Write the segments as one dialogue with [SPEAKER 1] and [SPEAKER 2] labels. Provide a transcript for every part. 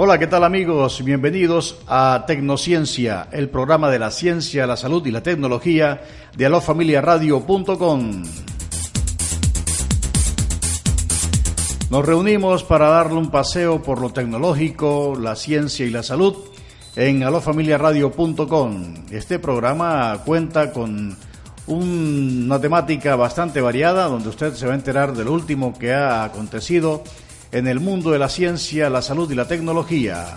[SPEAKER 1] Hola, ¿qué tal amigos? Bienvenidos a Tecnociencia, el programa de la ciencia, la salud y la tecnología de alofamiliaradio.com. Nos reunimos para darle un paseo por lo tecnológico, la ciencia y la salud en alofamiliaradio.com. Este programa cuenta con una temática bastante variada donde usted se va a enterar de lo último que ha acontecido en el mundo de la ciencia, la salud y la tecnología.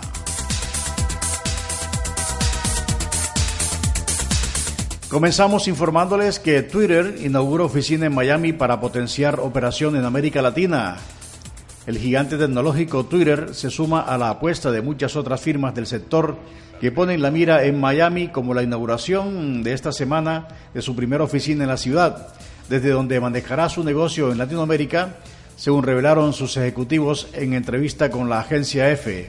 [SPEAKER 1] Comenzamos informándoles que Twitter inaugura oficina en Miami para potenciar operación en América Latina. El gigante tecnológico Twitter se suma a la apuesta de muchas otras firmas del sector que ponen la mira en Miami como la inauguración de esta semana de su primera oficina en la ciudad, desde donde manejará su negocio en Latinoamérica según revelaron sus ejecutivos en entrevista con la agencia EFE.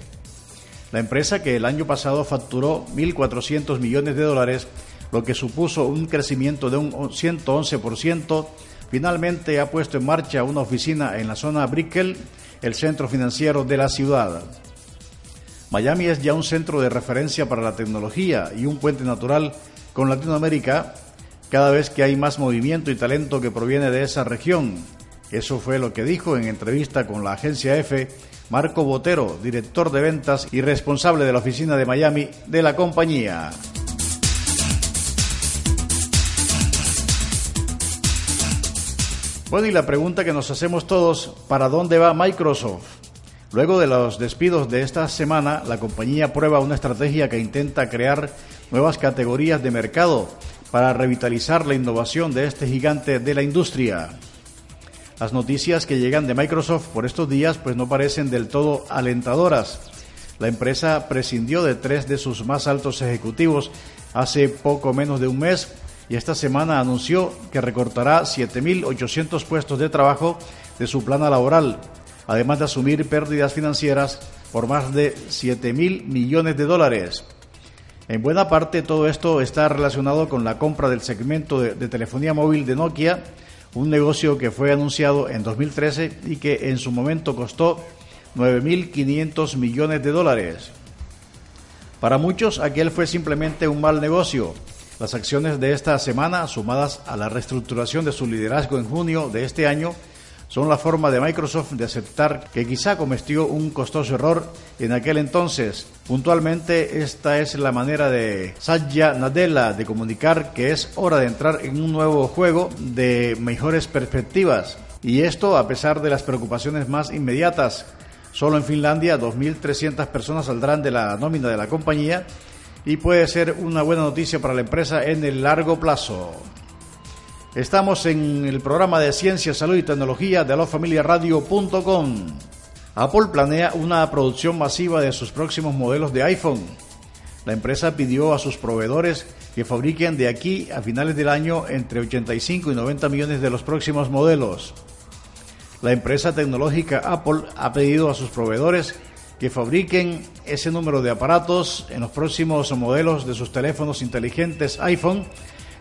[SPEAKER 1] La empresa, que el año pasado facturó 1.400 millones de dólares, lo que supuso un crecimiento de un 111%, finalmente ha puesto en marcha una oficina en la zona Brickell, el centro financiero de la ciudad. Miami es ya un centro de referencia para la tecnología y un puente natural con Latinoamérica cada vez que hay más movimiento y talento que proviene de esa región. Eso fue lo que dijo en entrevista con la agencia EFE Marco Botero, director de ventas y responsable de la oficina de Miami de la compañía. Bueno, y la pregunta que nos hacemos todos, ¿para dónde va Microsoft? Luego de los despidos de esta semana, la compañía prueba una estrategia que intenta crear nuevas categorías de mercado para revitalizar la innovación de este gigante de la industria. Las noticias que llegan de Microsoft por estos días pues no parecen del todo alentadoras. La empresa prescindió de tres de sus más altos ejecutivos hace poco menos de un mes y esta semana anunció que recortará 7.800 puestos de trabajo de su plana laboral, además de asumir pérdidas financieras por más de 7.000 millones de dólares. En buena parte todo esto está relacionado con la compra del segmento de, de telefonía móvil de Nokia, un negocio que fue anunciado en 2013 y que en su momento costó 9.500 millones de dólares. Para muchos aquel fue simplemente un mal negocio. Las acciones de esta semana, sumadas a la reestructuración de su liderazgo en junio de este año, son la forma de Microsoft de aceptar que quizá cometió un costoso error en aquel entonces. Puntualmente, esta es la manera de Satya Nadella de comunicar que es hora de entrar en un nuevo juego de mejores perspectivas. Y esto a pesar de las preocupaciones más inmediatas. Solo en Finlandia 2.300 personas saldrán de la nómina de la compañía y puede ser una buena noticia para la empresa en el largo plazo. Estamos en el programa de Ciencia, Salud y Tecnología de alofamiliaradio.com. Apple planea una producción masiva de sus próximos modelos de iPhone. La empresa pidió a sus proveedores que fabriquen de aquí a finales del año entre 85 y 90 millones de los próximos modelos. La empresa tecnológica Apple ha pedido a sus proveedores que fabriquen ese número de aparatos en los próximos modelos de sus teléfonos inteligentes iPhone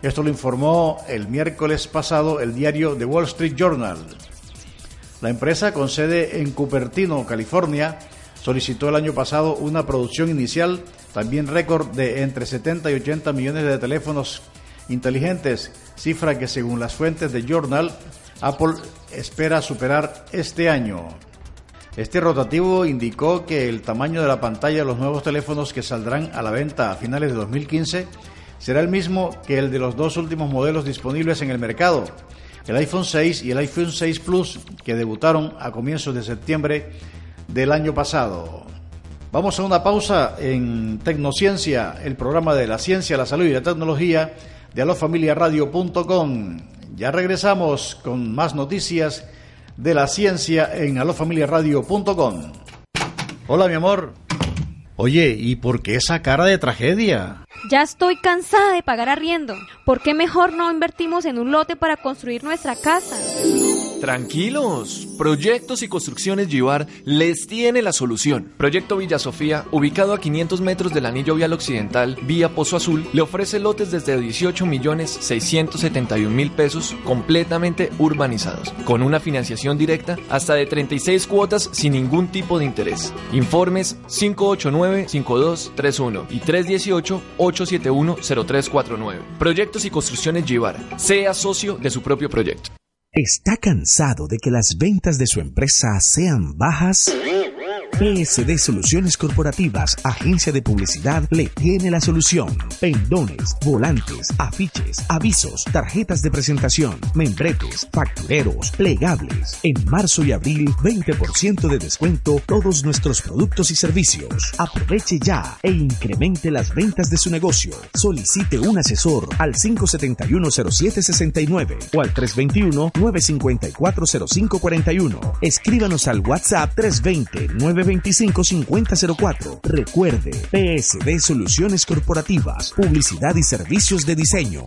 [SPEAKER 1] esto lo informó el miércoles pasado el diario The Wall Street Journal. La empresa con sede en Cupertino, California, solicitó el año pasado una producción inicial, también récord de entre 70 y 80 millones de teléfonos inteligentes, cifra que según las fuentes de Journal, Apple espera superar este año. Este rotativo indicó que el tamaño de la pantalla de los nuevos teléfonos que saldrán a la venta a finales de 2015 será el mismo que el de los dos últimos modelos disponibles en el mercado, el iPhone 6 y el iPhone 6 Plus, que debutaron a comienzos de septiembre del año pasado. Vamos a una pausa en Tecnociencia, el programa de la ciencia, la salud y la tecnología de alofamiliaradio.com. Ya regresamos con más noticias de la ciencia en alofamiliaradio.com. Hola, mi amor. Oye, ¿y por qué esa cara de tragedia?
[SPEAKER 2] Ya estoy cansada de pagar arriendo. ¿Por qué mejor no invertimos en un lote para construir nuestra casa?
[SPEAKER 3] Tranquilos, Proyectos y Construcciones Givar les tiene la solución. Proyecto Villa Sofía, ubicado a 500 metros del anillo vial occidental, vía Pozo Azul, le ofrece lotes desde 18 millones 671 mil pesos completamente urbanizados, con una financiación directa hasta de 36 cuotas sin ningún tipo de interés. Informes 589-5231 y 318-871-0349. Proyectos y Construcciones Givar, sea socio de su propio proyecto.
[SPEAKER 4] ¿Está cansado de que las ventas de su empresa sean bajas? PSD Soluciones Corporativas, agencia de publicidad, le tiene la solución. Pendones, volantes, afiches, avisos, tarjetas de presentación, membretes, factureros, plegables. En marzo y abril, 20% de descuento todos nuestros productos y servicios. Aproveche ya e incremente las ventas de su negocio. Solicite un asesor al 571-0769 o al 321-954-0541. Escríbanos al WhatsApp 320 9 255004. Recuerde, PSD Soluciones Corporativas, Publicidad y Servicios de Diseño.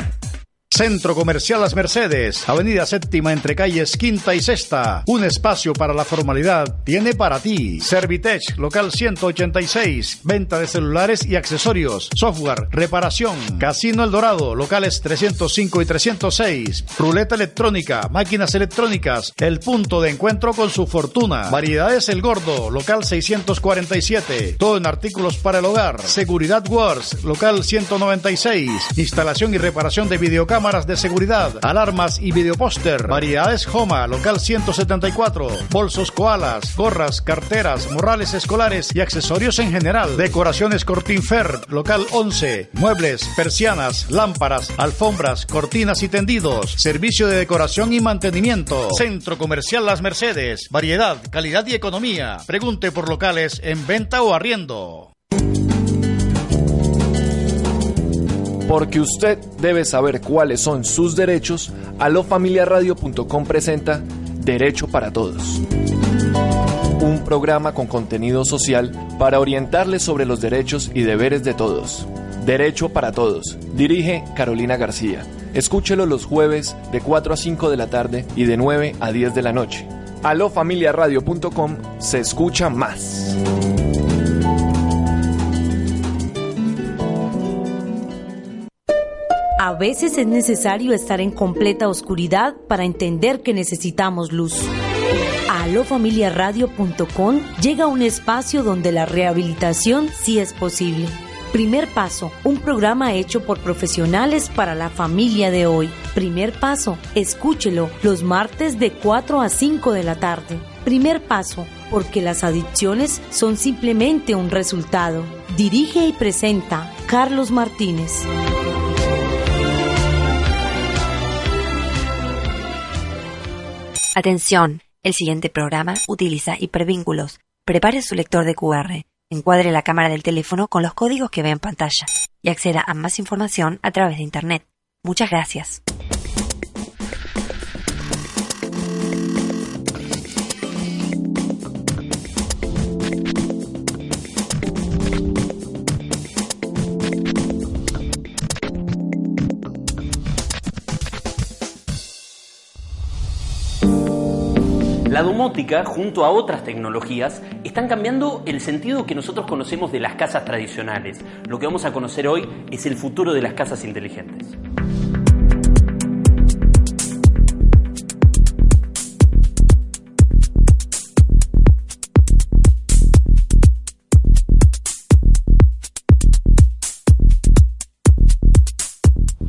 [SPEAKER 1] Centro Comercial Las Mercedes, Avenida Séptima entre calles Quinta y Sexta. Un espacio para la formalidad tiene para ti. Servitech, local 186. Venta de celulares y accesorios. Software, reparación. Casino El Dorado, locales 305 y 306. Ruleta electrónica, máquinas electrónicas. El punto de encuentro con su fortuna. Variedades El Gordo, local 647. Todo en artículos para el hogar. Seguridad Wars, local 196. Instalación y reparación de videocámaras cámaras de seguridad, alarmas y videopóster. Variedades Homa, local 174. Bolsos koalas, gorras, carteras, morrales escolares y accesorios en general. Decoraciones Cortinfer, local 11. Muebles, persianas, lámparas, alfombras, cortinas y tendidos. Servicio de decoración y mantenimiento. Centro Comercial Las Mercedes. Variedad, calidad y economía. Pregunte por locales en venta o arriendo.
[SPEAKER 3] Porque usted debe saber cuáles son sus derechos, alofamiliaradio.com presenta Derecho para Todos. Un programa con contenido social para orientarles sobre los derechos y deberes de todos. Derecho para Todos. Dirige Carolina García. Escúchelo los jueves de 4 a 5 de la tarde y de 9 a 10 de la noche. Alofamiliaradio.com se escucha más.
[SPEAKER 5] Veces es necesario estar en completa oscuridad para entender que necesitamos luz. A alofamiliaradio.com llega un espacio donde la rehabilitación sí es posible. Primer Paso, un programa hecho por profesionales para la familia de hoy. Primer Paso, escúchelo los martes de 4 a 5 de la tarde. Primer Paso, porque las adicciones son simplemente un resultado. Dirige y presenta Carlos Martínez.
[SPEAKER 6] Atención, el siguiente programa utiliza hipervínculos. Prepare su lector de QR, encuadre la cámara del teléfono con los códigos que ve en pantalla y acceda a más información a través de Internet. Muchas gracias.
[SPEAKER 7] La domótica, junto a otras tecnologías, están cambiando el sentido que nosotros conocemos de las casas tradicionales. Lo que vamos a conocer hoy es el futuro de las casas inteligentes.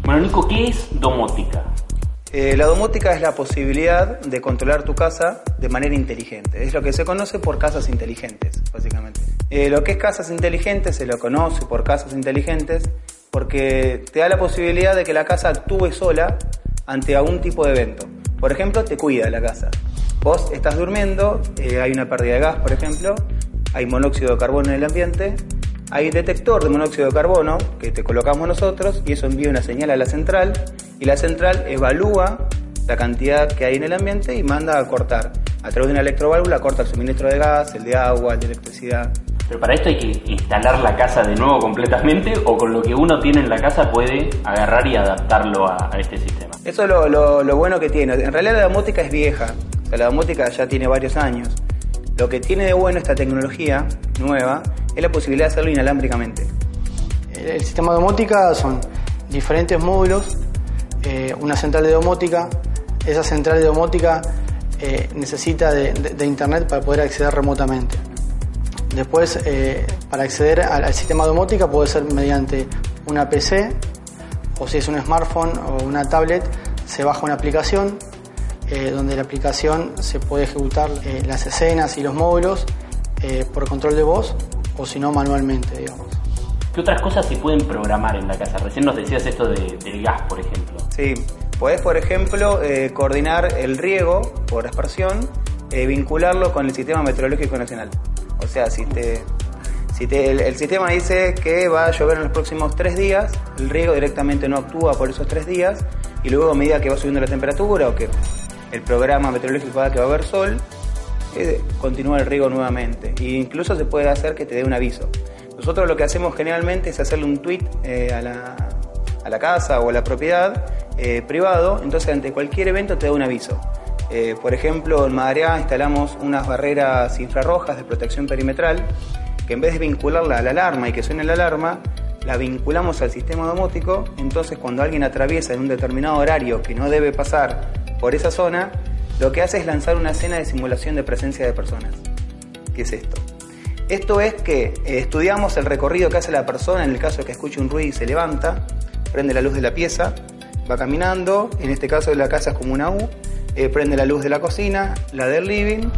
[SPEAKER 7] Bueno, Nico, ¿qué es domótica?
[SPEAKER 8] Eh, la domótica es la posibilidad de controlar tu casa de manera inteligente. Es lo que se conoce por casas inteligentes, básicamente. Eh, lo que es casas inteligentes se lo conoce por casas inteligentes porque te da la posibilidad de que la casa actúe sola ante algún tipo de evento. Por ejemplo, te cuida la casa. Vos estás durmiendo, eh, hay una pérdida de gas, por ejemplo, hay monóxido de carbono en el ambiente hay detector de monóxido de carbono que te colocamos nosotros y eso envía una señal a la central y la central evalúa la cantidad que hay en el ambiente y manda a cortar. A través de una electroválvula corta el suministro de gas, el de agua, el de electricidad.
[SPEAKER 7] Pero para esto hay que instalar la casa de nuevo completamente o con lo que uno tiene en la casa puede agarrar y adaptarlo a, este sistema.
[SPEAKER 8] Eso es lo, lo, bueno que tiene. En realidad la domótica es vieja, la domótica ya tiene varios años. Lo que tiene de bueno esta tecnología nueva es la posibilidad de hacerlo inalámbricamente.
[SPEAKER 9] El sistema de domótica son diferentes módulos, eh, una central de domótica, esa central de domótica eh, necesita de, internet para poder acceder remotamente. Después, eh, para acceder al, sistema domótica puede ser mediante una PC o si es un smartphone o una tablet, se baja una aplicación donde la aplicación se puede ejecutar las escenas y los módulos por control de voz o si no manualmente, digamos.
[SPEAKER 7] ¿Qué otras cosas se pueden programar en la casa? Recién nos decías esto del gas, por ejemplo.
[SPEAKER 8] Sí, puedes, por ejemplo, eh, coordinar el riego por aspersión, eh, vincularlo con el Sistema Meteorológico Nacional. O sea, si te, si te, el, sistema dice que va a llover en los próximos tres días, el riego directamente no actúa por esos tres días y luego a medida que va subiendo la temperatura o que el programa meteorológico que va a haber sol, eh, continúa el riego nuevamente. E incluso se puede hacer que te dé un aviso. Nosotros lo que hacemos generalmente es hacerle un tweet eh, a, la, a, la, casa o a la propiedad eh, privado, entonces ante cualquier evento te da un aviso. por ejemplo, en Madariaga instalamos unas barreras infrarrojas de protección perimetral que en vez de vincularla a la alarma y que suene la alarma, la vinculamos al sistema domótico, entonces cuando alguien atraviesa en un determinado horario que no debe pasar por esa zona, lo que hace es lanzar una escena de simulación de presencia de personas. ¿Qué es esto? Esto es que eh, estudiamos el recorrido que hace la persona en el caso de que escuche un ruido y se levanta, prende la luz de la pieza, va caminando, en este caso la casa es como una U, eh, prende la luz de la cocina, la del living,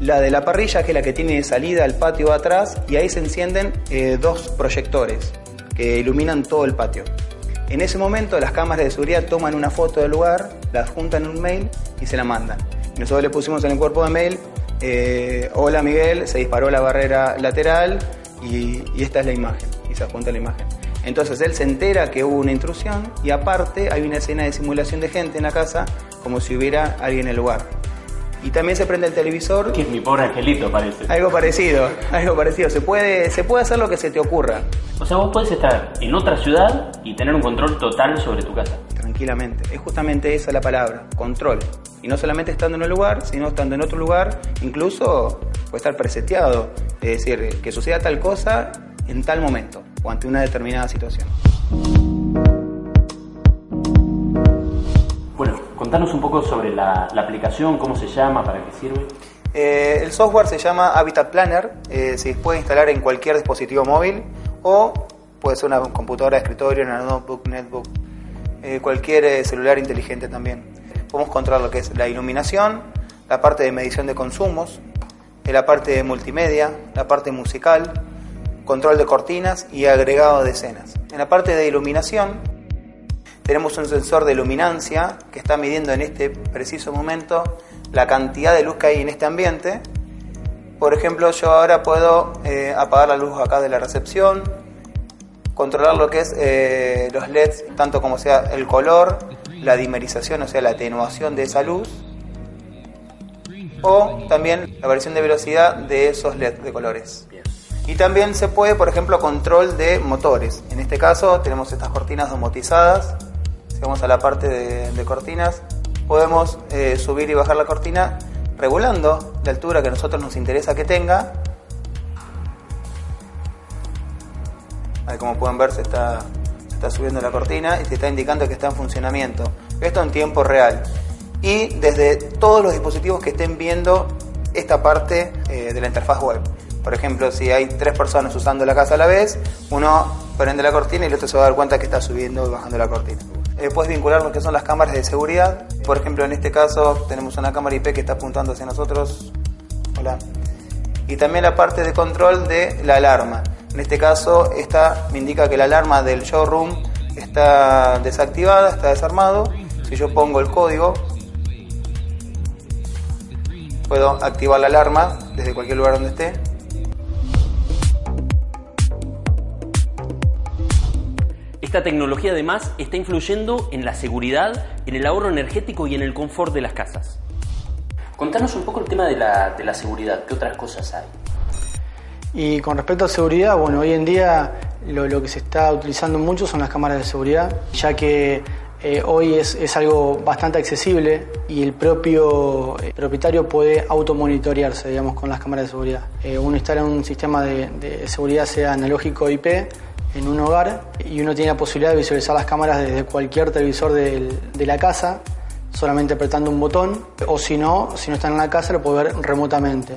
[SPEAKER 8] la de la parrilla que es la que tiene salida al patio atrás y ahí se encienden eh, dos proyectores que iluminan todo el patio. En ese momento las cámaras de seguridad toman una foto del lugar, la juntan en un mail y se la mandan. Nosotros le pusimos en el cuerpo de mail, eh, hola Miguel, se disparó la barrera lateral y, esta es la imagen, y se junta la imagen. Entonces él se entera que hubo una intrusión y aparte hay una escena de simulación de gente en la casa como si hubiera alguien en el lugar. Y también se prende el televisor.
[SPEAKER 7] Que es mi pobre angelito, parece.
[SPEAKER 8] Algo parecido, algo parecido. Se puede, se puede hacer lo que se te ocurra.
[SPEAKER 7] O sea, vos puedes estar en otra ciudad y tener un control total sobre tu casa.
[SPEAKER 8] Tranquilamente. Es justamente esa la palabra, control. Y no solamente estando en un lugar, sino estando en otro lugar, incluso puede estar preseteado. Es decir, que suceda tal cosa en tal momento o ante una determinada situación.
[SPEAKER 7] Contanos un poco sobre la, aplicación, cómo se llama, para qué sirve.
[SPEAKER 8] Eh, el software se llama Habitat Planner, eh, se puede instalar en cualquier dispositivo móvil o puede ser una computadora de escritorio, una notebook, netbook, eh, cualquier celular inteligente también. Podemos controlar lo que es la iluminación, la parte de medición de consumos, la parte de multimedia, la parte musical, control de cortinas y agregado de escenas. En la parte de iluminación tenemos un sensor de luminancia que está midiendo en este preciso momento la cantidad de luz que hay en este ambiente por ejemplo, yo ahora puedo eh, apagar la luz acá de la recepción, controlar lo que es eh, los LEDs, tanto como sea el color, la dimerización, o sea, la atenuación de esa luz, o también la variación de velocidad de esos LEDs de colores. Y también se puede, por ejemplo, control de motores. En este caso tenemos estas cortinas domotizadas. Vamos a la parte de, cortinas, podemos eh, subir y bajar la cortina regulando la altura que a nosotros nos interesa que tenga. Como pueden ver se está, está subiendo la cortina y se está indicando que está en funcionamiento. Esto en tiempo real. Y desde todos los dispositivos que estén viendo esta parte eh, de la interfaz web. Por ejemplo, si hay tres personas usando la casa a la vez, uno prende la cortina y el otro se va a dar cuenta que está subiendo y bajando la cortina. Eh, puedes vincular lo que son las cámaras de seguridad. Por ejemplo, en este caso tenemos una cámara IP que está apuntando hacia nosotros. Hola. Y también la parte de control de la alarma. En este caso, esta me indica que la alarma del showroom está desactivada, está desarmado. Si yo pongo el código, puedo activar la alarma desde cualquier lugar donde esté.
[SPEAKER 7] Esta tecnología además está influyendo en la seguridad, en el ahorro energético y en el confort de las casas. Contanos un poco el tema de la, seguridad, ¿qué otras cosas hay?
[SPEAKER 9] Y con respecto a seguridad, bueno, hoy en día lo, que se está utilizando mucho son las cámaras de seguridad, ya que eh, hoy es, algo bastante accesible y el propio eh, propietario puede automonitorearse, digamos, con las cámaras de seguridad. Eh, uno instala un sistema de, seguridad, sea analógico o IP, en un hogar y uno tiene la posibilidad de visualizar las cámaras desde cualquier televisor de, de la casa, solamente apretando un botón, o si no, si no está en la casa, lo puede ver remotamente.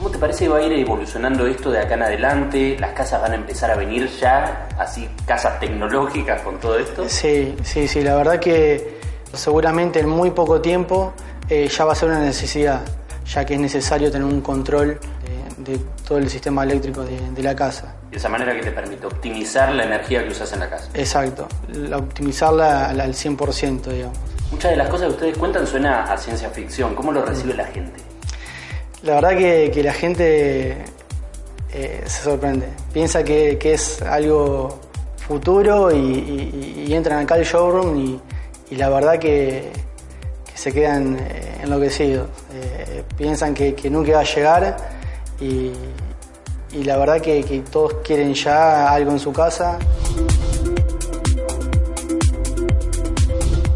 [SPEAKER 7] ¿Cómo te parece que va a ir evolucionando esto de acá en adelante? ¿Las casas van a empezar a venir ya, así, casas tecnológicas con todo esto?
[SPEAKER 9] Sí, sí, sí, la verdad que seguramente en muy poco tiempo eh, ya va a ser una necesidad, ya que es necesario tener un control de, de todo el sistema eléctrico de, de, la casa.
[SPEAKER 7] De esa manera que te permite optimizar la energía que usas en la casa.
[SPEAKER 9] Exacto, la, optimizarla al, al 100%, digamos.
[SPEAKER 7] Muchas de las cosas que ustedes cuentan suena a ciencia ficción. ¿Cómo lo recibe la gente?
[SPEAKER 9] La verdad que, que la gente eh, se sorprende. Piensa que, que, es algo futuro y, y, y, entran acá al showroom y, y la verdad que, que se quedan eh, enloquecidos. Eh, piensan que, nunca va a llegar y, la verdad que, todos quieren ya algo en su casa.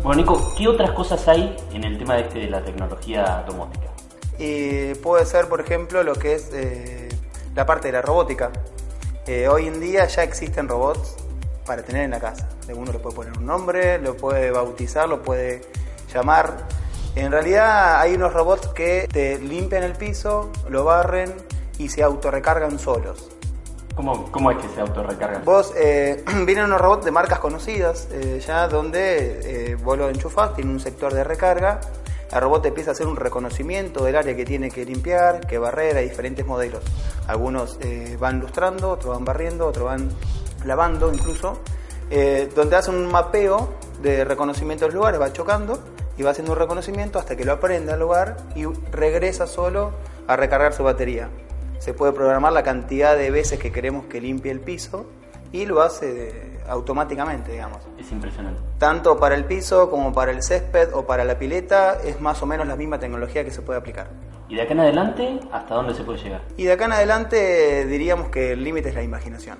[SPEAKER 7] Bueno, Nico, ¿qué otras cosas hay en el tema este de la tecnología domótica?
[SPEAKER 8] Y puede ser, por ejemplo, lo que es eh, la parte de la robótica. Eh, hoy en día ya existen robots para tener en la casa. Uno le puede poner un nombre, lo puede bautizar, lo puede llamar. En realidad hay unos robots que te limpian el piso, lo barren y se autorrecargan solos.
[SPEAKER 7] ¿Cómo, ¿Cómo, es que se autorrecargan?
[SPEAKER 8] Vos, eh, vienen unos robots de marcas conocidas, eh, ya donde eh, vos lo enchufás, tiene un sector de recarga el robot empieza a hacer un reconocimiento del área que tiene que limpiar, que barrer, hay diferentes modelos. Algunos eh, van lustrando, otros van barriendo, otros van lavando incluso, donde hace un mapeo de reconocimiento de los lugares, va chocando y va haciendo un reconocimiento hasta que lo aprende al lugar y regresa solo a recargar su batería. Se puede programar la cantidad de veces que queremos que limpie el piso y lo hace automáticamente, digamos.
[SPEAKER 7] Es impresionante.
[SPEAKER 8] Tanto para el piso como para el césped o para la pileta es más o menos la misma tecnología que se puede aplicar.
[SPEAKER 7] ¿Y de acá en adelante hasta dónde se puede llegar?
[SPEAKER 8] Y de acá en adelante diríamos que el límite es la imaginación.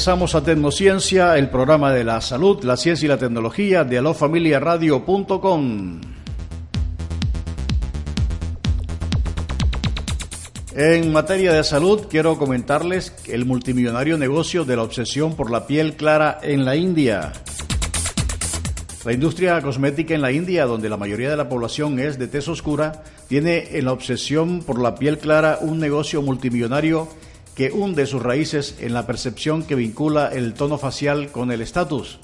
[SPEAKER 1] Regresamos a Tecnociencia, el programa de la salud, la ciencia y la tecnología de alofamiliaradio.com. En materia de salud, quiero comentarles el multimillonario negocio de la obsesión por la piel clara en la India. La industria cosmética en la India, donde la mayoría de la población es de tez oscura, tiene en la obsesión por la piel clara un negocio multimillonario que hunde sus raíces en la percepción que vincula el tono facial con el estatus.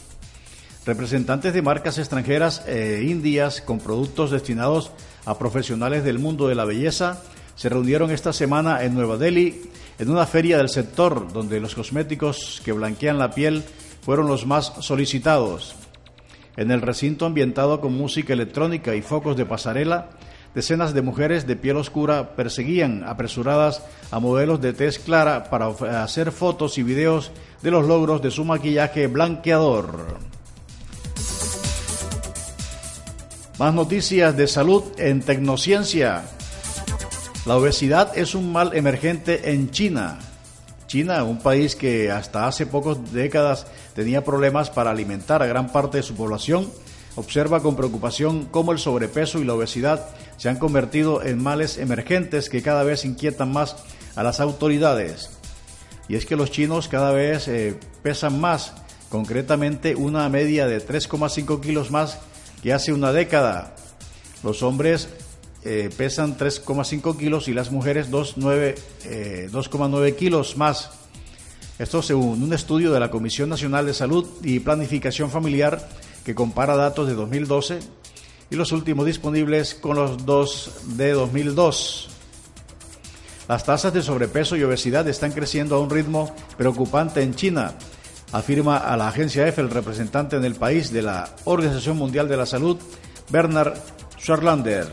[SPEAKER 1] Representantes de marcas extranjeras e indias con productos destinados a profesionales del mundo de la belleza se reunieron esta semana en Nueva Delhi en una feria del sector donde los cosméticos que blanquean la piel fueron los más solicitados. En el recinto ambientado con música electrónica y focos de pasarela, decenas de mujeres de piel oscura perseguían apresuradas a modelos de tez clara para hacer fotos y videos de los logros de su maquillaje blanqueador. Más noticias de salud en Tecnociencia. La obesidad es un mal emergente en China. China, un país que hasta hace pocas décadas tenía problemas para alimentar a gran parte de su población, observa con preocupación cómo el sobrepeso y la obesidad se han convertido en males emergentes que cada vez inquietan más a las autoridades. Y es que los chinos cada vez eh, pesan más, concretamente una media de 3,5 kilos más que hace una década. Los hombres eh, pesan 3,5 kilos y las mujeres 2,9 eh, kilos más. Esto según un estudio de la Comisión Nacional de Salud y Planificación Familiar que compara datos de 2012 y los últimos disponibles con los dos de 2002. Las tasas de sobrepeso y obesidad están creciendo a un ritmo preocupante en China, afirma a la agencia EFE el representante en el país de la Organización Mundial de la Salud, Bernard Schwerlander.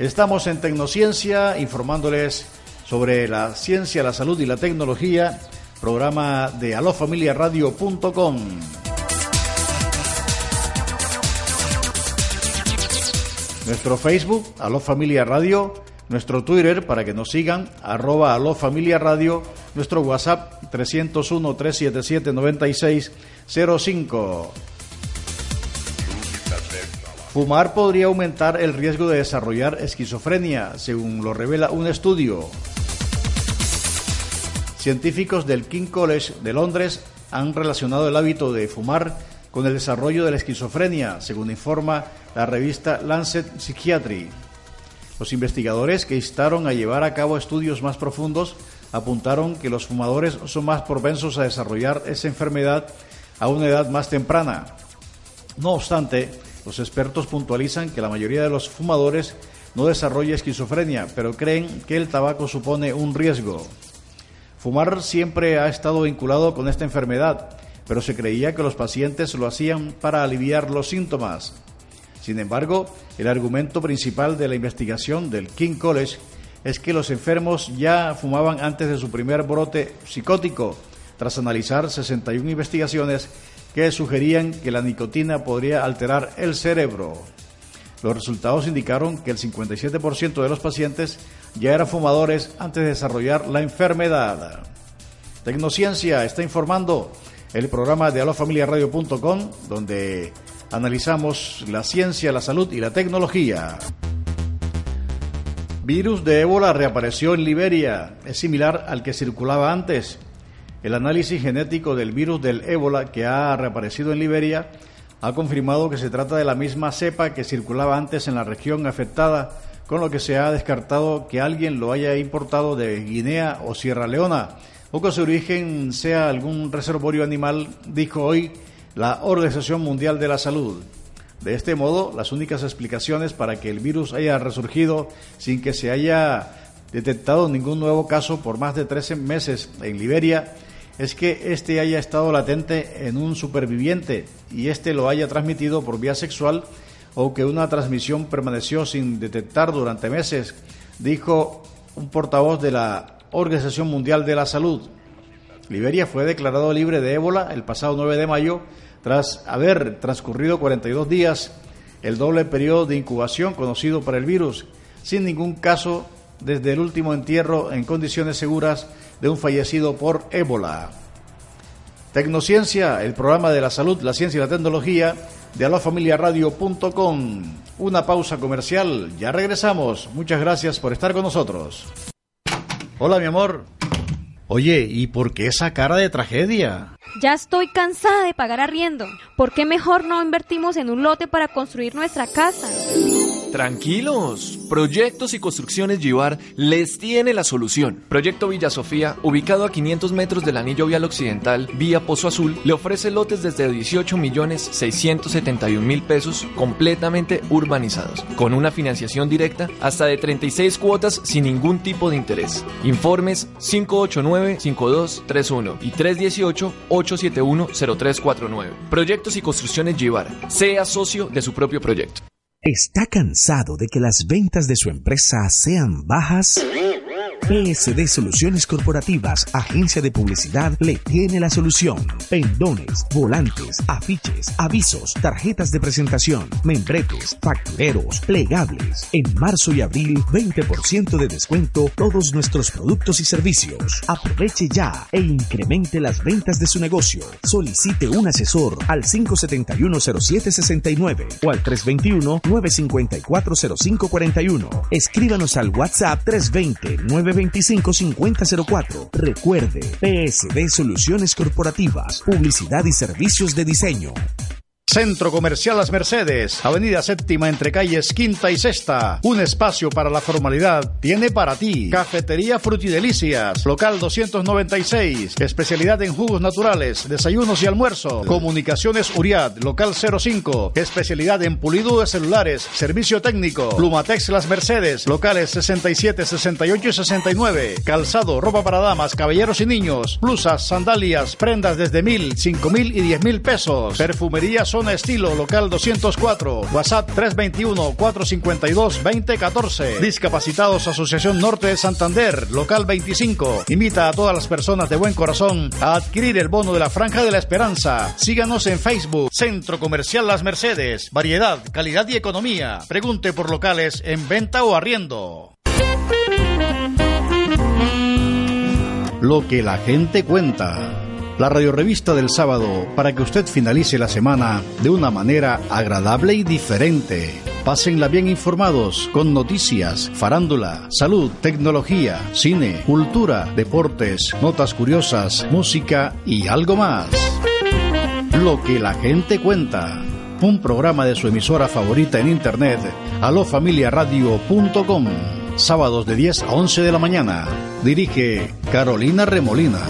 [SPEAKER 1] Estamos en Tecnociencia informándoles sobre la ciencia, la salud y la tecnología, programa de alofamiliaradio.com. Nuestro Facebook, Alofamilia Radio, nuestro Twitter para que nos sigan, arroba Alofamilia Radio, nuestro WhatsApp 301-377-9605. Fumar podría aumentar el riesgo de desarrollar esquizofrenia, según lo revela un estudio. Científicos del King College de Londres han relacionado el hábito de fumar con el desarrollo de la esquizofrenia, según informa la revista Lancet Psychiatry. Los investigadores que instaron a llevar a cabo estudios más profundos apuntaron que los fumadores son más propensos a desarrollar esa enfermedad a una edad más temprana. No obstante, los expertos puntualizan que la mayoría de los fumadores no desarrolla esquizofrenia, pero creen que el tabaco supone un riesgo. Fumar siempre ha estado vinculado con esta enfermedad, pero se creía que los pacientes lo hacían para aliviar los síntomas. Sin embargo, el argumento principal de la investigación del King College es que los enfermos ya fumaban antes de su primer brote psicótico, tras analizar 61 investigaciones que sugerían que la nicotina podría alterar el cerebro. Los resultados indicaron que el 57% de los pacientes ya eran fumadores antes de desarrollar la enfermedad. Tecnociencia está informando el programa de alofamiliaradio.com donde analizamos la ciencia, la salud y la tecnología. Virus de ébola reapareció en Liberia. Es similar al que circulaba antes. El análisis genético del virus del ébola que ha reaparecido en Liberia ha confirmado que se trata de la misma cepa que circulaba antes en la región afectada, con lo que se ha descartado que alguien lo haya importado de Guinea o Sierra Leona, o su origen sea algún reservorio animal, dijo hoy la Organización Mundial de la Salud. De este modo, las únicas explicaciones para que el virus haya resurgido sin que se haya detectado ningún nuevo caso por más de 13 meses en Liberia es que éste haya estado latente en un superviviente y éste lo haya transmitido por vía sexual o que una transmisión permaneció sin detectar durante meses, dijo un portavoz de la Organización Mundial de la Salud. Liberia fue declarado libre de ébola el pasado 9 de mayo tras haber transcurrido 42 días, el doble periodo de incubación conocido para el virus, sin ningún caso desde el último entierro en condiciones seguras de un fallecido por ébola. Tecnociencia, el programa de la salud, la ciencia y la tecnología de alofamiliaradio.com. Una pausa comercial, ya regresamos. Muchas gracias por estar con nosotros. Hola, mi amor. Oye, ¿y por qué esa cara de tragedia?
[SPEAKER 2] Ya estoy cansada de pagar arriendo. ¿Por qué mejor no invertimos en un lote para construir nuestra casa?
[SPEAKER 3] Tranquilos, Proyectos y Construcciones Givar les tiene la solución. Proyecto Villa Sofía, ubicado a 500 metros del anillo vial occidental, vía Pozo Azul, le ofrece lotes desde 18 millones 671 mil pesos completamente urbanizados, con una financiación directa hasta de 36 cuotas sin ningún tipo de interés. Informes 589-5231 y 318-871-0349. Proyectos y Construcciones Givar. Sea socio de su propio proyecto.
[SPEAKER 4] ¿Está cansado de que las ventas de su empresa sean bajas? PSD Soluciones Corporativas, agencia de publicidad, le tiene la solución. Pendones, volantes, afiches, avisos, tarjetas de presentación, membretes, factureros, plegables. En marzo y abril, 20% de descuento todos nuestros productos y servicios. Aproveche ya e incremente las ventas de su negocio. Solicite un asesor al 571-0769 o al 321-954-0541. Escríbanos al WhatsApp 320 920 255004. Recuerde, PSD Soluciones Corporativas, Publicidad y Servicios de Diseño.
[SPEAKER 1] Centro Comercial Las Mercedes, Avenida Séptima entre calles Quinta y Sexta. Un espacio para la formalidad tiene para ti. Cafetería Frutidelicias, local 296. Especialidad en jugos naturales, desayunos y almuerzo. Comunicaciones Uriad, local 05. Especialidad en pulido de celulares, servicio técnico. Plumatex Las Mercedes, locales 67, 68 y 69. Calzado, ropa para damas, caballeros y niños. Blusas, sandalias, prendas desde mil, cinco mil y diez mil pesos. Perfumería Estilo, local 204, WhatsApp 321-452-2014. Discapacitados Asociación Norte de Santander, local 25. Invita a todas las personas de buen corazón a adquirir el bono de la Franja de la Esperanza. Síganos en Facebook, Centro Comercial Las Mercedes. Variedad, calidad y economía. Pregunte por locales en venta o arriendo. Lo que la gente cuenta la radiorevista del sábado para que usted finalice la semana de una manera agradable y diferente. Pásenla bien informados con noticias, farándula, salud, tecnología, cine, cultura, deportes, notas curiosas, música y algo más. Lo que la gente cuenta. Un programa de su emisora favorita en internet, alofamiliaradio.com. Sábados de 10 a 11 de la mañana. Dirige Carolina Remolina.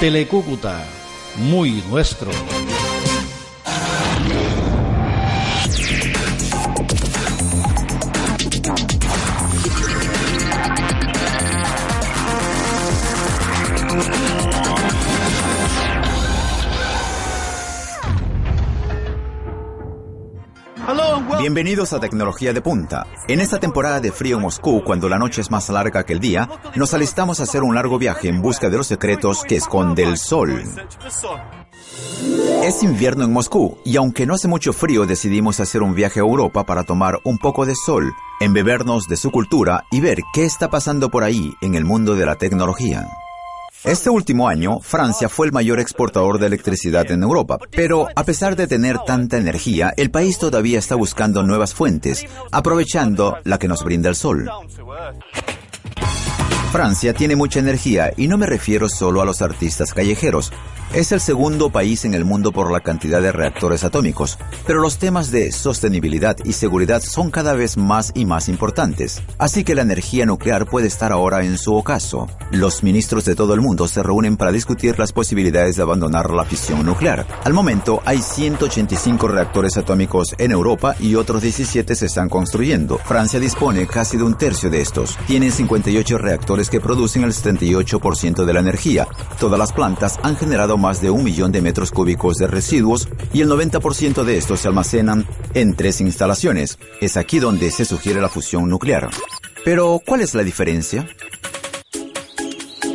[SPEAKER 1] Telecúcuta, muy nuestro.
[SPEAKER 10] Bienvenidos a Tecnología de Punta. En esta temporada de frío en Moscú, cuando la noche es más larga que el día, nos alistamos a hacer un largo viaje en busca de los secretos que esconde el sol. Es invierno en Moscú y aunque no hace mucho frío decidimos hacer un viaje a Europa para tomar un poco de sol, embebernos de su cultura y ver qué está pasando por ahí en el mundo de la tecnología. Este último año, Francia fue el mayor exportador de electricidad en Europa, pero a pesar de tener tanta energía, el país todavía está buscando nuevas fuentes, aprovechando la que nos brinda el sol. Francia tiene mucha energía y no me refiero solo a los artistas callejeros. Es el segundo país en el mundo por la cantidad de reactores atómicos, pero los temas de sostenibilidad y seguridad son cada vez más y más importantes. Así que la energía nuclear puede estar ahora en su ocaso. Los ministros de todo el mundo se reúnen para discutir las posibilidades de abandonar la fisión nuclear. Al momento hay 185 reactores atómicos en Europa y otros 17 se están construyendo. Francia dispone casi de un tercio de estos. Tienen 58 reactores que producen el 78% de la energía. Todas las plantas han generado más de un millón de metros cúbicos de residuos y el 90% de estos se almacenan en tres instalaciones. Es aquí donde se sugiere la fusión nuclear. Pero, ¿cuál es la diferencia?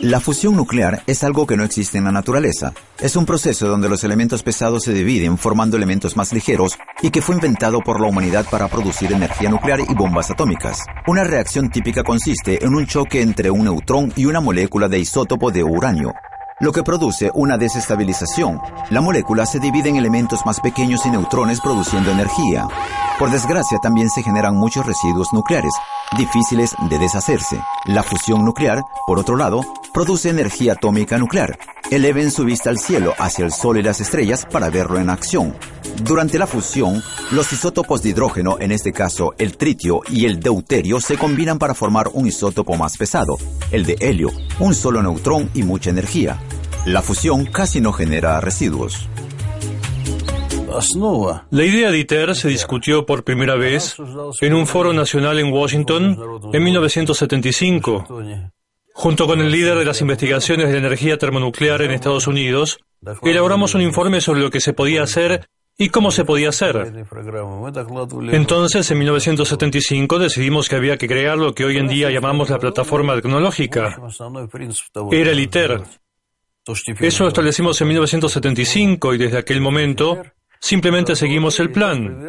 [SPEAKER 10] La fusión nuclear es algo que no existe en la naturaleza. Es un proceso donde los elementos pesados se dividen formando elementos más ligeros y que fue inventado por la humanidad para producir energía nuclear y bombas atómicas. Una reacción típica consiste en un choque entre un neutrón y una molécula de isótopo de uranio, lo que produce una desestabilización. La molécula se divide en elementos más pequeños y neutrones produciendo energía. Por desgracia, también se generan muchos residuos nucleares, difíciles de deshacerse. La fusión nuclear, por otro lado, produce energía atómica nuclear. Eleven su vista al cielo, hacia el Sol y las estrellas, para verlo en acción. Durante la fusión, los isótopos de hidrógeno, en este caso el tritio y el deuterio, se combinan para formar un isótopo más pesado, el de helio, un solo neutrón y mucha energía. La fusión casi no genera residuos.
[SPEAKER 11] La idea de ITER se discutió por primera vez en un foro nacional en Washington en 1975, junto con el líder de las investigaciones de energía termonuclear en Estados Unidos. Elaboramos un informe sobre lo que se podía hacer y cómo se podía hacer. Entonces, en 1975, decidimos que había que crear lo que hoy en día llamamos la plataforma tecnológica. Era el ITER. Eso lo establecimos en 1975 y desde aquel momento simplemente seguimos el plan.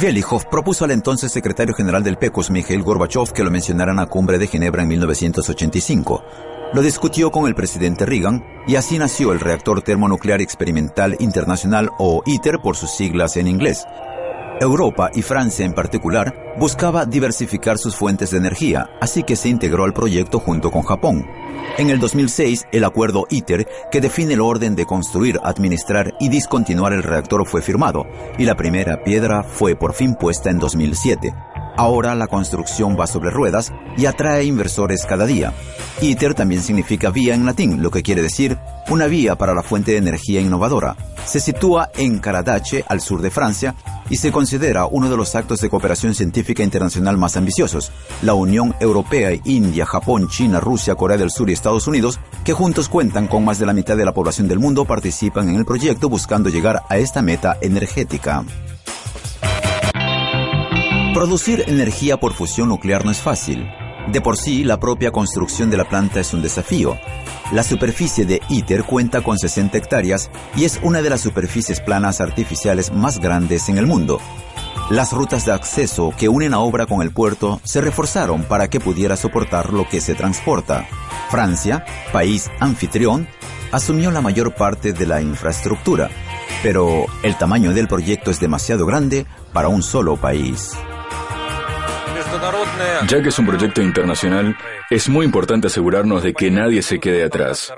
[SPEAKER 10] Velichov propuso al entonces secretario general del PECOS, Mikhail Gorbachev, que lo mencionara en la cumbre de Ginebra en 1985. Lo discutió con el presidente Reagan y así nació el Reactor Termonuclear Experimental Internacional o ITER por sus siglas en inglés. Europa y Francia en particular buscaba diversificar sus fuentes de energía, así que se integró al proyecto junto con Japón. En el 2006, el acuerdo ITER, que define el orden de construir, administrar y discontinuar el reactor, fue firmado, y la primera piedra fue por fin puesta en 2007. Ahora la construcción va sobre ruedas y atrae inversores cada día. ITER también significa vía en latín, lo que quiere decir una vía para la fuente de energía innovadora. Se sitúa en Caradache, al sur de Francia, y se considera uno de los actos de cooperación científica internacional más ambiciosos. La Unión Europea, India, Japón, China, Rusia, Corea del Sur y Estados Unidos, que juntos cuentan con más de la mitad de la población del mundo, participan en el proyecto buscando llegar a esta meta energética. Producir energía por fusión nuclear no es fácil. De por sí, la propia construcción de la planta es un desafío. La superficie de ITER cuenta con 60 hectáreas y es una de las superficies planas artificiales más grandes en el mundo. Las rutas de acceso que unen a obra con el puerto se reforzaron para que pudiera soportar lo que se transporta. Francia, país anfitrión, asumió la mayor parte de la infraestructura, pero el tamaño del proyecto es demasiado grande para un solo país.
[SPEAKER 12] Ya que es un proyecto internacional, es muy importante asegurarnos de que nadie se quede atrás.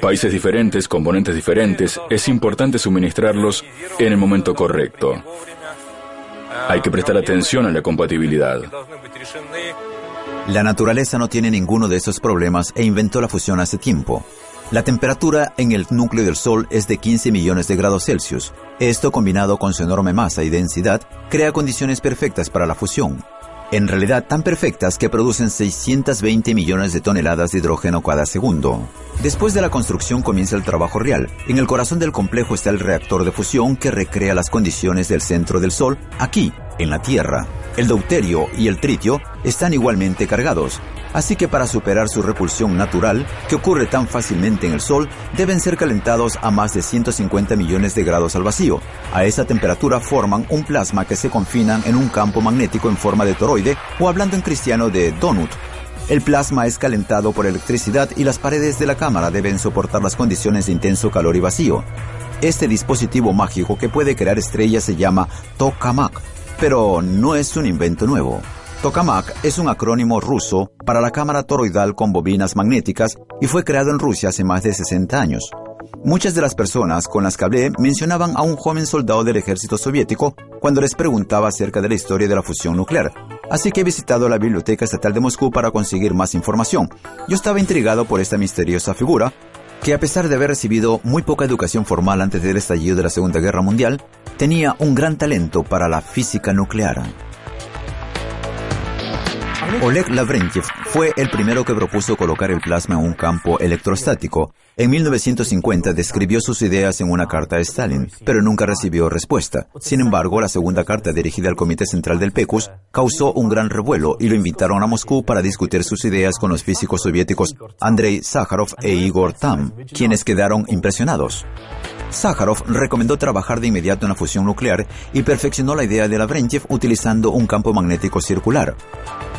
[SPEAKER 12] Países diferentes, componentes diferentes, es importante suministrarlos en el momento correcto. Hay que prestar atención a la compatibilidad.
[SPEAKER 10] La naturaleza no tiene ninguno de esos problemas e inventó la fusión hace tiempo. La temperatura en el núcleo del Sol es de 15 millones de grados Celsius. Esto, combinado con su enorme masa y densidad, crea condiciones perfectas para la fusión en realidad tan perfectas que producen 620 millones de toneladas de hidrógeno cada segundo. Después de la construcción comienza el trabajo real. En el corazón del complejo está el reactor de fusión que recrea las condiciones del centro del Sol, aquí, en la Tierra. El deuterio y el tritio están igualmente cargados, así que para superar su repulsión natural, que ocurre tan fácilmente en el Sol, deben ser calentados a más de 150 millones de grados al vacío. A esa temperatura forman un plasma que se confinan en un campo magnético en forma de toroide o hablando en cristiano de donut. El plasma es calentado por electricidad y las paredes de la cámara deben soportar las condiciones de intenso calor y vacío. Este dispositivo mágico que puede crear estrellas se llama tokamak, pero no es un invento nuevo. Tokamak es un acrónimo ruso para la cámara toroidal con bobinas magnéticas y fue creado en Rusia hace más de 60 años. Muchas de las personas con las que hablé mencionaban a un joven soldado del ejército soviético cuando les preguntaba acerca de la historia de la fusión nuclear. Así que he visitado la Biblioteca Estatal de Moscú para conseguir más información. Yo estaba intrigado por esta misteriosa figura, que a pesar de haber recibido muy poca educación formal antes del estallido de la Segunda Guerra Mundial, tenía un gran talento para la física nuclear. Oleg Lavrentiev fue el primero que propuso colocar el plasma en un campo electrostático. En 1950 describió sus ideas en una carta a Stalin, pero nunca recibió respuesta. Sin embargo, la segunda carta dirigida al Comité Central del PECUS causó un gran revuelo y lo invitaron a Moscú para discutir sus ideas con los físicos soviéticos Andrei Sakharov e Igor Tam, quienes quedaron impresionados. Sakharov recomendó trabajar de inmediato en la fusión nuclear y perfeccionó la idea de Lavrentiev utilizando un campo magnético circular.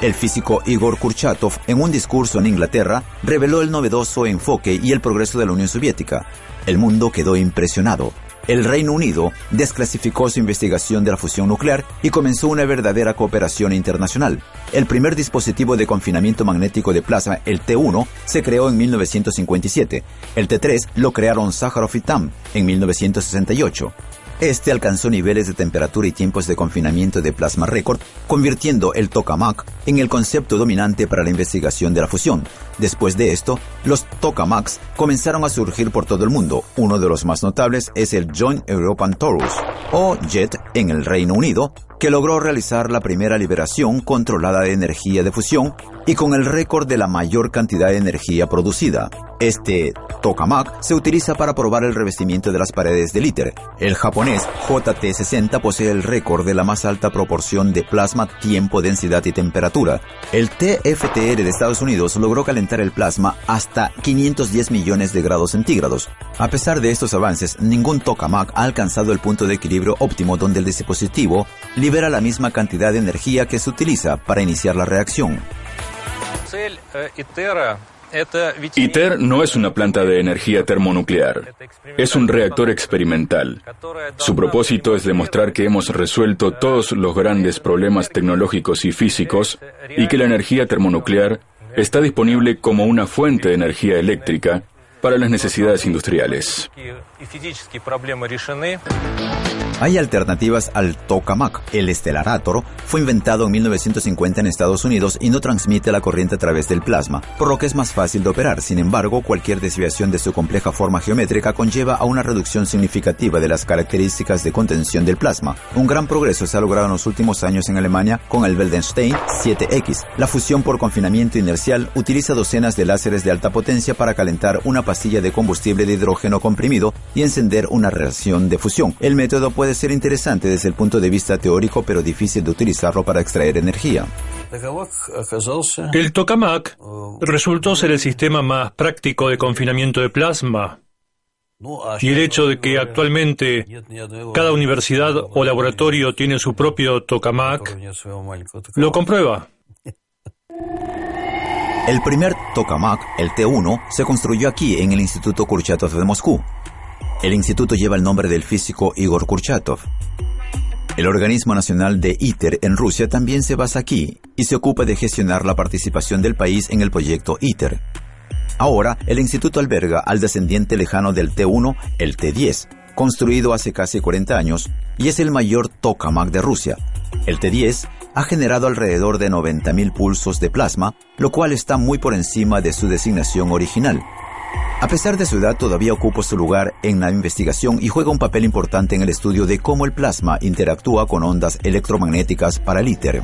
[SPEAKER 10] El físico Igor Kurchatov, en un discurso en Inglaterra, reveló el novedoso enfoque y el progreso de la Unión Soviética. El mundo quedó impresionado. El Reino Unido desclasificó su investigación de la fusión nuclear y comenzó una verdadera cooperación internacional. El primer dispositivo de confinamiento magnético de plasma, el T1, se creó en 1957. El T3 lo crearon Sakharov y Tam en 1968. Este alcanzó niveles de temperatura y tiempos de confinamiento de plasma récord, convirtiendo el tokamak en el concepto dominante para la investigación de la fusión. Después de esto, los tokamaks comenzaron a surgir por todo el mundo. Uno de los más notables es el Joint European Torus, o JET en el Reino Unido, que logró realizar la primera liberación controlada de energía de fusión y con el récord de la mayor cantidad de energía producida. Este tokamak se utiliza para probar el revestimiento de las paredes del ITER. El japonés JT60 posee el récord de la más alta proporción de plasma, tiempo, densidad y temperatura. El TFTR de Estados Unidos logró calentar el plasma hasta 510 millones de grados centígrados. A pesar de estos avances, ningún tokamak ha alcanzado el punto de equilibrio óptimo donde el dispositivo libera la misma cantidad de energía que se utiliza para iniciar la reacción.
[SPEAKER 12] ITER no es una planta de energía termonuclear, es un reactor experimental. Su propósito es demostrar que hemos resuelto todos los grandes problemas tecnológicos y físicos y que la energía termonuclear está disponible como una fuente de energía eléctrica para las necesidades industriales.
[SPEAKER 10] Hay alternativas al tokamak. El estelarator fue inventado en 1950 en Estados Unidos y no transmite la corriente a través del plasma, por lo que es más fácil de operar. Sin embargo, cualquier desviación de su compleja forma geométrica conlleva a una reducción significativa de las características de contención del plasma. Un gran progreso se ha logrado en los últimos años en Alemania con el Weldenstein 7X. La fusión por confinamiento inercial utiliza docenas de láseres de alta potencia para calentar una pastilla de combustible de hidrógeno comprimido y encender una reacción de fusión. El método puede ser interesante desde el punto de vista teórico, pero difícil de utilizarlo para extraer energía.
[SPEAKER 11] El tokamak resultó ser el sistema más práctico de confinamiento de plasma. Y el hecho de que actualmente cada universidad o laboratorio tiene su propio tokamak lo comprueba.
[SPEAKER 10] El primer tokamak, el T1, se construyó aquí en el Instituto Kurchatov de Moscú. El instituto lleva el nombre del físico Igor Kurchatov. El organismo nacional de ITER en Rusia también se basa aquí y se ocupa de gestionar la participación del país en el proyecto ITER. Ahora, el instituto alberga al descendiente lejano del T1, el T10, construido hace casi 40 años, y es el mayor tokamak de Rusia. El T10 ha generado alrededor de 90.000 pulsos de plasma, lo cual está muy por encima de su designación original, a pesar de su edad, todavía ocupa su lugar en la investigación y juega un papel importante en el estudio de cómo el plasma interactúa con ondas electromagnéticas para el ITER.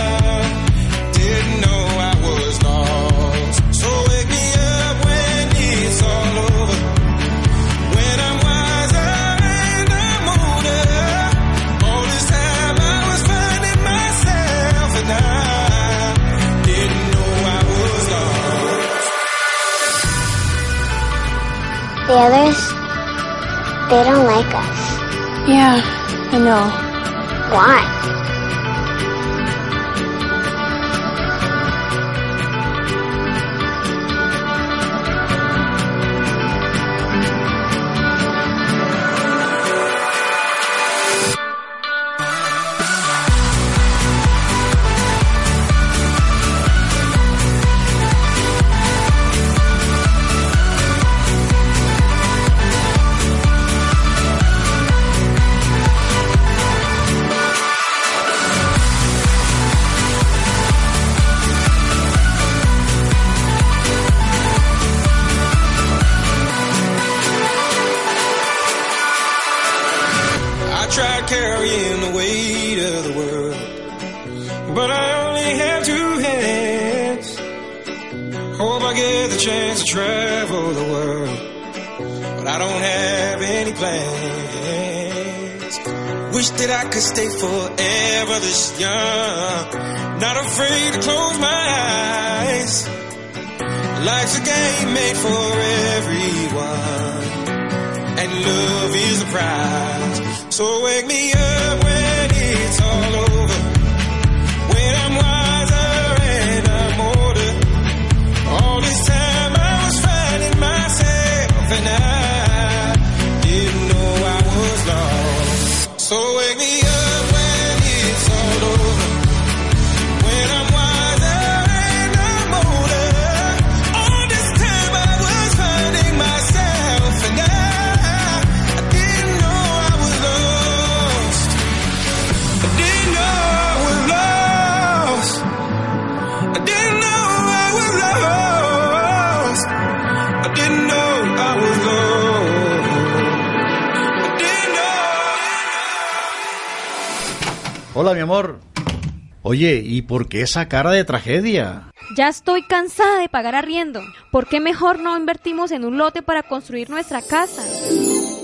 [SPEAKER 13] The others, they don't like us.
[SPEAKER 14] Yeah, I know.
[SPEAKER 13] Why?
[SPEAKER 15] Love is the prize. So wake me up
[SPEAKER 1] amor. Oye, ¿y por qué esa cara de tragedia?
[SPEAKER 2] Ya estoy cansada de pagar arriendo. ¿Por qué mejor no invertimos en un lote para construir nuestra casa?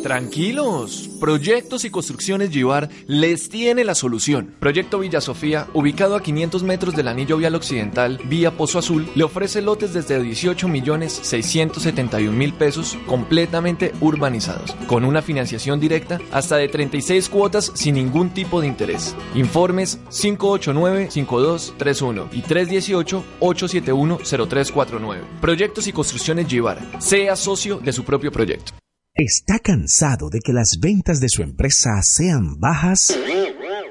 [SPEAKER 3] Tranquilos, Proyectos y Construcciones Givar les tiene la solución. Proyecto Villa Sofía, ubicado a 500 metros del anillo vial occidental, vía Pozo Azul, le ofrece lotes desde 18 millones 671 mil pesos completamente urbanizados, con una financiación directa hasta de 36 cuotas sin ningún tipo de interés. Informes 589-5231 y 318-871-0349. Proyectos y Construcciones Givar, sea socio de su propio proyecto.
[SPEAKER 4] ¿Está cansado de que las ventas de su empresa sean bajas?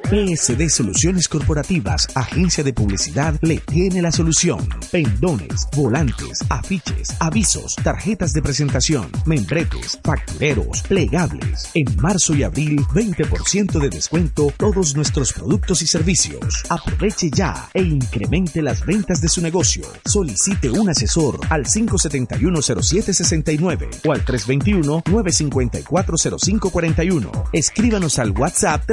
[SPEAKER 4] PSD Soluciones Corporativas, agencia de publicidad, le tiene la solución. Pendones, volantes, afiches, avisos, tarjetas de presentación, membretes, factureros, plegables. En marzo y abril, 20% de descuento todos nuestros productos y servicios. Aproveche ya e incremente las ventas de su negocio. Solicite un asesor al 571-0769 o al 321-954-0541. Escríbanos al WhatsApp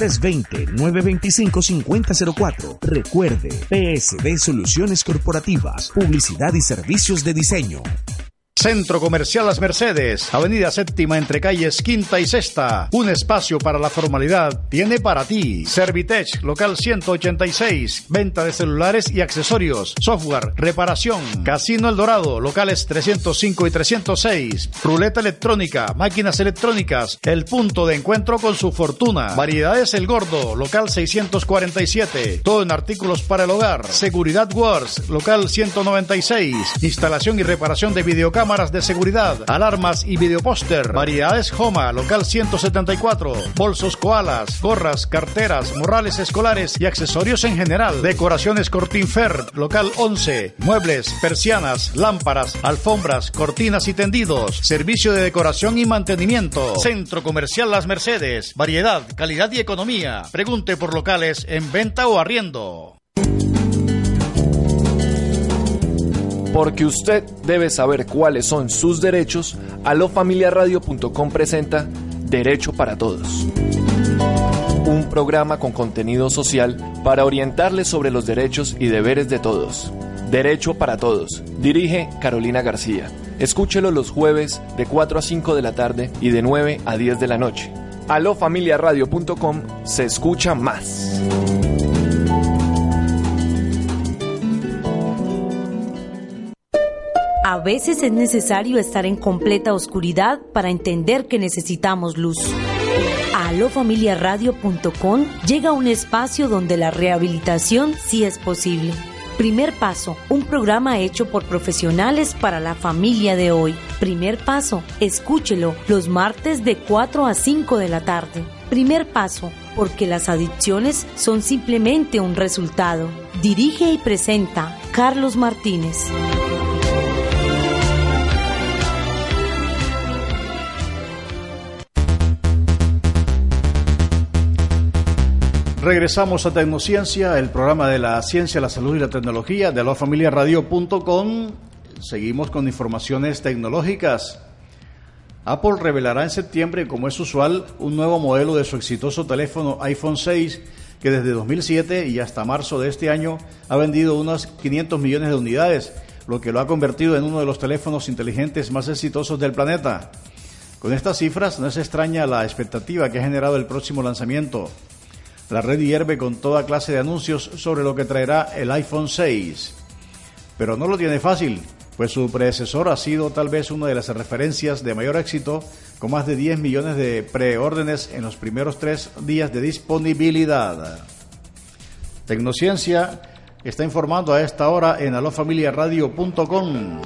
[SPEAKER 4] 320-925-5004. Recuerde, PSD Soluciones Corporativas, Publicidad y Servicios de Diseño.
[SPEAKER 1] Centro Comercial Las Mercedes, Avenida Séptima entre calles Quinta y Sexta. Un espacio para la formalidad tiene para ti. Servitech, local 186, venta de celulares y accesorios, software, reparación. Casino El Dorado, locales 305 y 306. Ruleta electrónica, máquinas electrónicas, el punto de encuentro con su fortuna. Variedades El Gordo, local 647. Todo en artículos para el hogar. Seguridad Wars, local 196. Instalación y reparación de videocámaras cámaras de seguridad, alarmas y videopóster. Variedades Homa, local 174. Bolsos koalas, gorras, carteras, morrales escolares y accesorios en general. Decoraciones Cortinfer, local 11. Muebles, persianas, lámparas, alfombras, cortinas y tendidos. Servicio de decoración y mantenimiento. Centro Comercial Las Mercedes. Variedad, calidad y economía. Pregunte por locales en venta o arriendo.
[SPEAKER 3] Porque usted debe saber cuáles son sus derechos, alofamiliaradio.com presenta Derecho para Todos. Un programa con contenido social para orientarles sobre los derechos y deberes de todos. Derecho para Todos. Dirige Carolina García. Escúchelo los jueves de 4 a 5 de la tarde y de 9 a 10 de la noche. alofamiliaradio.com se escucha más.
[SPEAKER 5] A veces es necesario estar en completa oscuridad para entender que necesitamos luz. A alofamiliaradio.com llega un espacio donde la rehabilitación sí es posible. Primer paso, un programa hecho por profesionales para la familia de hoy. Primer paso, escúchelo los martes de 4 a 5 de la tarde. Primer paso, porque las adicciones son simplemente un resultado. Dirige y presenta Carlos Martínez.
[SPEAKER 1] Regresamos a Tecnociencia, el programa de la ciencia, la salud y la tecnología de lafamiliaradio.com. Seguimos con informaciones tecnológicas. Apple revelará en septiembre, como es usual, un nuevo modelo de su exitoso teléfono iPhone 6 que desde 2007 y hasta marzo de este año ha vendido unos 500 millones de unidades, lo que lo ha convertido en uno de los teléfonos inteligentes más exitosos del planeta. Con estas cifras no es extraña la expectativa que ha generado el próximo lanzamiento. La red hierve con toda clase de anuncios sobre lo que traerá el iPhone 6. Pero no lo tiene fácil, pues su predecesor ha sido tal vez una de las referencias de mayor éxito, con más de 10 millones de preórdenes en los primeros tres días de disponibilidad. Tecnociencia está informando a esta hora en alofamiliaradio.com.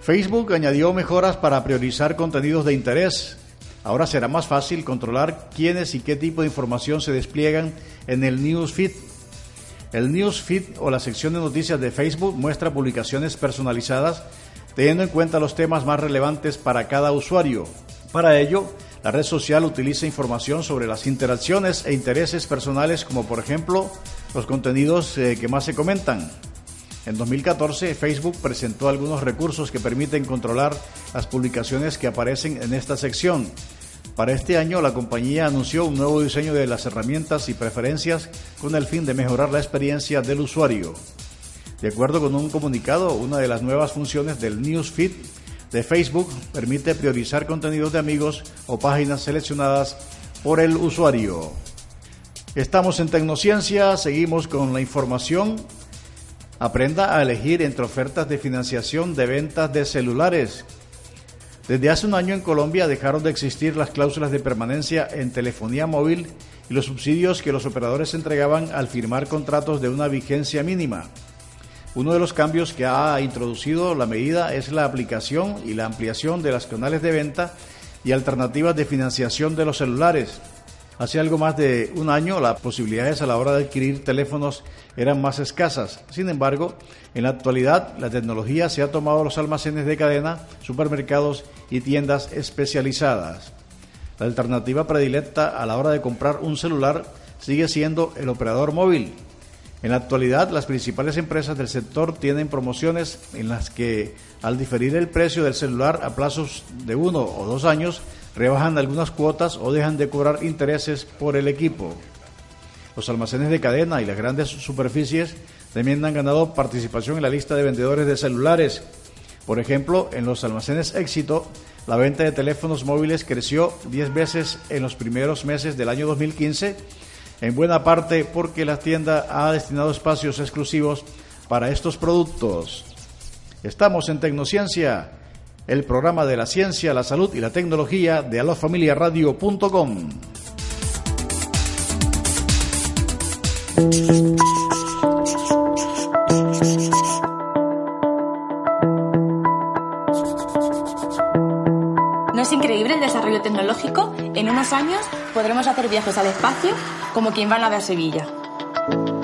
[SPEAKER 1] Facebook añadió mejoras para priorizar contenidos de interés. Ahora será más fácil controlar quiénes y qué tipo de información se despliegan en el newsfeed el newsfeed o la sección de noticias de Facebook muestra publicaciones personalizadas teniendo en cuenta los temas más relevantes para cada usuario. Para ello, la red social utiliza información sobre las interacciones e intereses personales como por ejemplo los contenidos eh, que más se comentan. En 2014, Facebook presentó algunos recursos que permiten controlar las publicaciones que aparecen en esta sección. Para este año, la compañía anunció un nuevo diseño de las herramientas y preferencias con el fin de mejorar la experiencia del usuario. De acuerdo con un comunicado, una de las nuevas funciones del Newsfeed de Facebook permite priorizar contenidos de amigos o páginas seleccionadas por el usuario. Estamos en Tecnociencia, seguimos con la información. Aprenda a elegir entre ofertas de financiación de ventas de celulares. Desde hace un año en Colombia dejaron de existir las cláusulas de permanencia en telefonía móvil y los subsidios que los operadores entregaban al firmar contratos de una vigencia mínima. Uno de los cambios que ha introducido la medida es la aplicación y la ampliación de las canales de venta y alternativas de financiación de los celulares. Hace algo más de un año las posibilidades a la hora de adquirir teléfonos eran más escasas. Sin embargo, en la actualidad la tecnología se ha tomado los almacenes de cadena, supermercados y tiendas especializadas. La alternativa predilecta a la hora de comprar un celular sigue siendo el operador móvil. En la actualidad, las principales empresas del sector tienen promociones en las que, al diferir el precio del celular a plazos de uno o dos años, rebajan algunas cuotas o dejan de cobrar intereses por el equipo. Los almacenes de cadena y las grandes superficies también han ganado participación en la lista de vendedores de celulares. Por ejemplo, en los almacenes éxito, la venta de teléfonos móviles creció 10 veces en los primeros meses del año 2015, en buena parte porque la tienda ha destinado espacios exclusivos para estos productos. Estamos en Tecnociencia, el programa de la ciencia, la salud y la tecnología de alofamiliaradio.com.
[SPEAKER 16] ¿No es increíble el desarrollo tecnológico? En unos años podremos hacer viajes al espacio como quien va a ver Sevilla.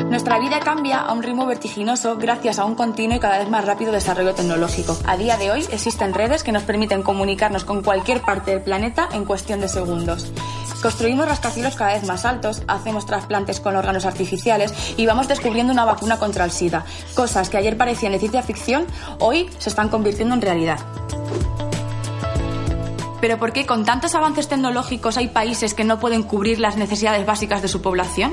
[SPEAKER 16] Nuestra vida cambia a un ritmo vertiginoso gracias a un continuo y cada vez más rápido desarrollo tecnológico. A día de hoy existen redes que nos permiten comunicarnos con cualquier parte del planeta en cuestión de segundos. Construimos rascacielos cada vez más altos, hacemos trasplantes con órganos artificiales y vamos descubriendo una vacuna contra el SIDA. Cosas que ayer parecían de ciencia ficción, hoy se están convirtiendo en realidad. Pero ¿por qué con tantos avances tecnológicos hay países que no pueden cubrir las necesidades básicas de su población?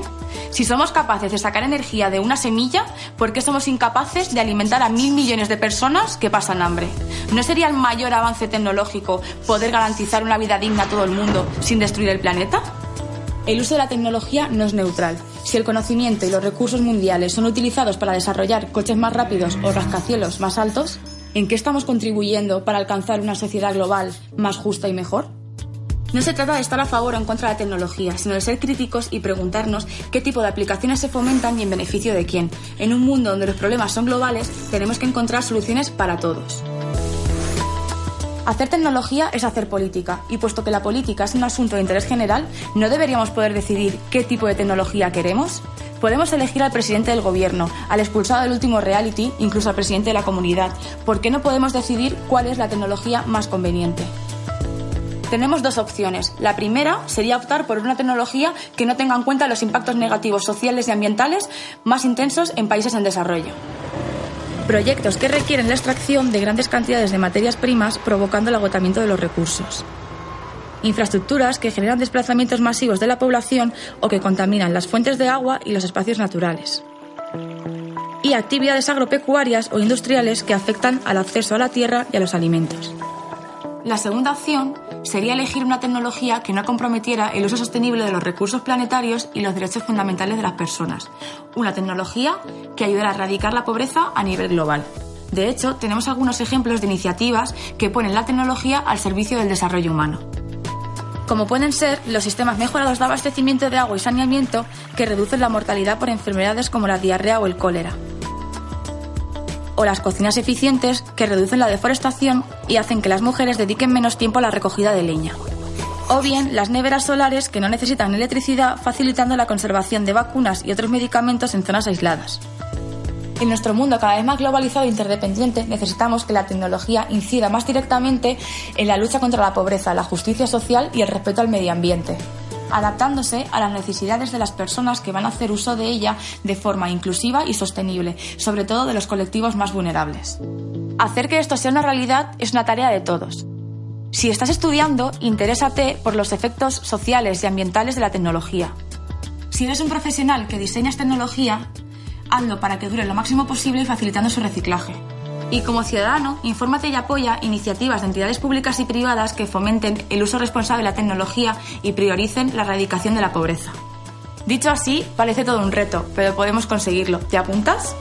[SPEAKER 16] Si somos capaces de sacar energía de una semilla, ¿por qué somos incapaces de alimentar a mil millones de personas que pasan hambre? ¿No sería el mayor avance tecnológico poder garantizar una vida digna a todo el mundo sin destruir el planeta? El uso de la tecnología no es neutral. Si el conocimiento y los recursos mundiales son utilizados para desarrollar coches más rápidos o rascacielos más altos, ¿en qué estamos contribuyendo para alcanzar una sociedad global más justa y mejor? No se trata de estar a favor o en contra de la tecnología, sino de ser críticos y preguntarnos qué tipo de aplicaciones se fomentan y en beneficio de quién. En un mundo donde los problemas son globales, tenemos que encontrar soluciones para todos. Hacer tecnología es hacer política, y puesto que la política es un asunto de interés general, ¿no deberíamos poder decidir qué tipo de tecnología queremos? Podemos elegir al presidente del gobierno, al expulsado del último reality, incluso al presidente de la comunidad. ¿Por qué no podemos decidir cuál es la tecnología más conveniente? Tenemos dos opciones. La primera sería optar por una tecnología que no tenga en cuenta los impactos negativos sociales y ambientales más intensos en países en desarrollo. Proyectos que requieren la extracción de grandes cantidades de materias primas provocando el agotamiento de los recursos. infraestructuras que generan desplazamientos masivos de la población o que contaminan las fuentes de agua y los espacios naturales. Y actividades agropecuarias o industriales que afectan al acceso a la tierra y a los alimentos. La segunda opción sería elegir una tecnología que no comprometiera el uso sostenible de los recursos planetarios y los derechos fundamentales de las personas. Una tecnología que ayudara a erradicar la pobreza a nivel global. De hecho, tenemos algunos ejemplos de iniciativas que ponen la tecnología al servicio del desarrollo humano como pueden ser los sistemas mejorados de abastecimiento de agua y saneamiento que reducen la mortalidad por enfermedades como la diarrea o el cólera. O las cocinas eficientes que reducen la deforestación y hacen que las mujeres dediquen menos tiempo a la recogida de leña. O bien las neveras solares que no necesitan electricidad facilitando la conservación de vacunas y otros medicamentos en zonas aisladas. En nuestro mundo cada vez más globalizado e interdependiente, necesitamos que la tecnología incida más directamente en la lucha contra la pobreza, la justicia social y el respeto al medio ambiente adaptándose a las necesidades de las personas que van a hacer uso de ella de forma inclusiva y sostenible, sobre todo de los colectivos más vulnerables. Hacer que esto sea una realidad es una tarea de todos. Si estás estudiando, interésate por los efectos sociales y ambientales de la tecnología. Si eres un profesional que diseñas tecnología, hazlo para que dure lo máximo posible facilitando su reciclaje. Y como ciudadano, infórmate y apoya iniciativas de entidades públicas y privadas que fomenten el uso responsable de la tecnología y prioricen la erradicación de la pobreza. Dicho así, parece todo un reto, pero podemos conseguirlo. ¿Te apuntas?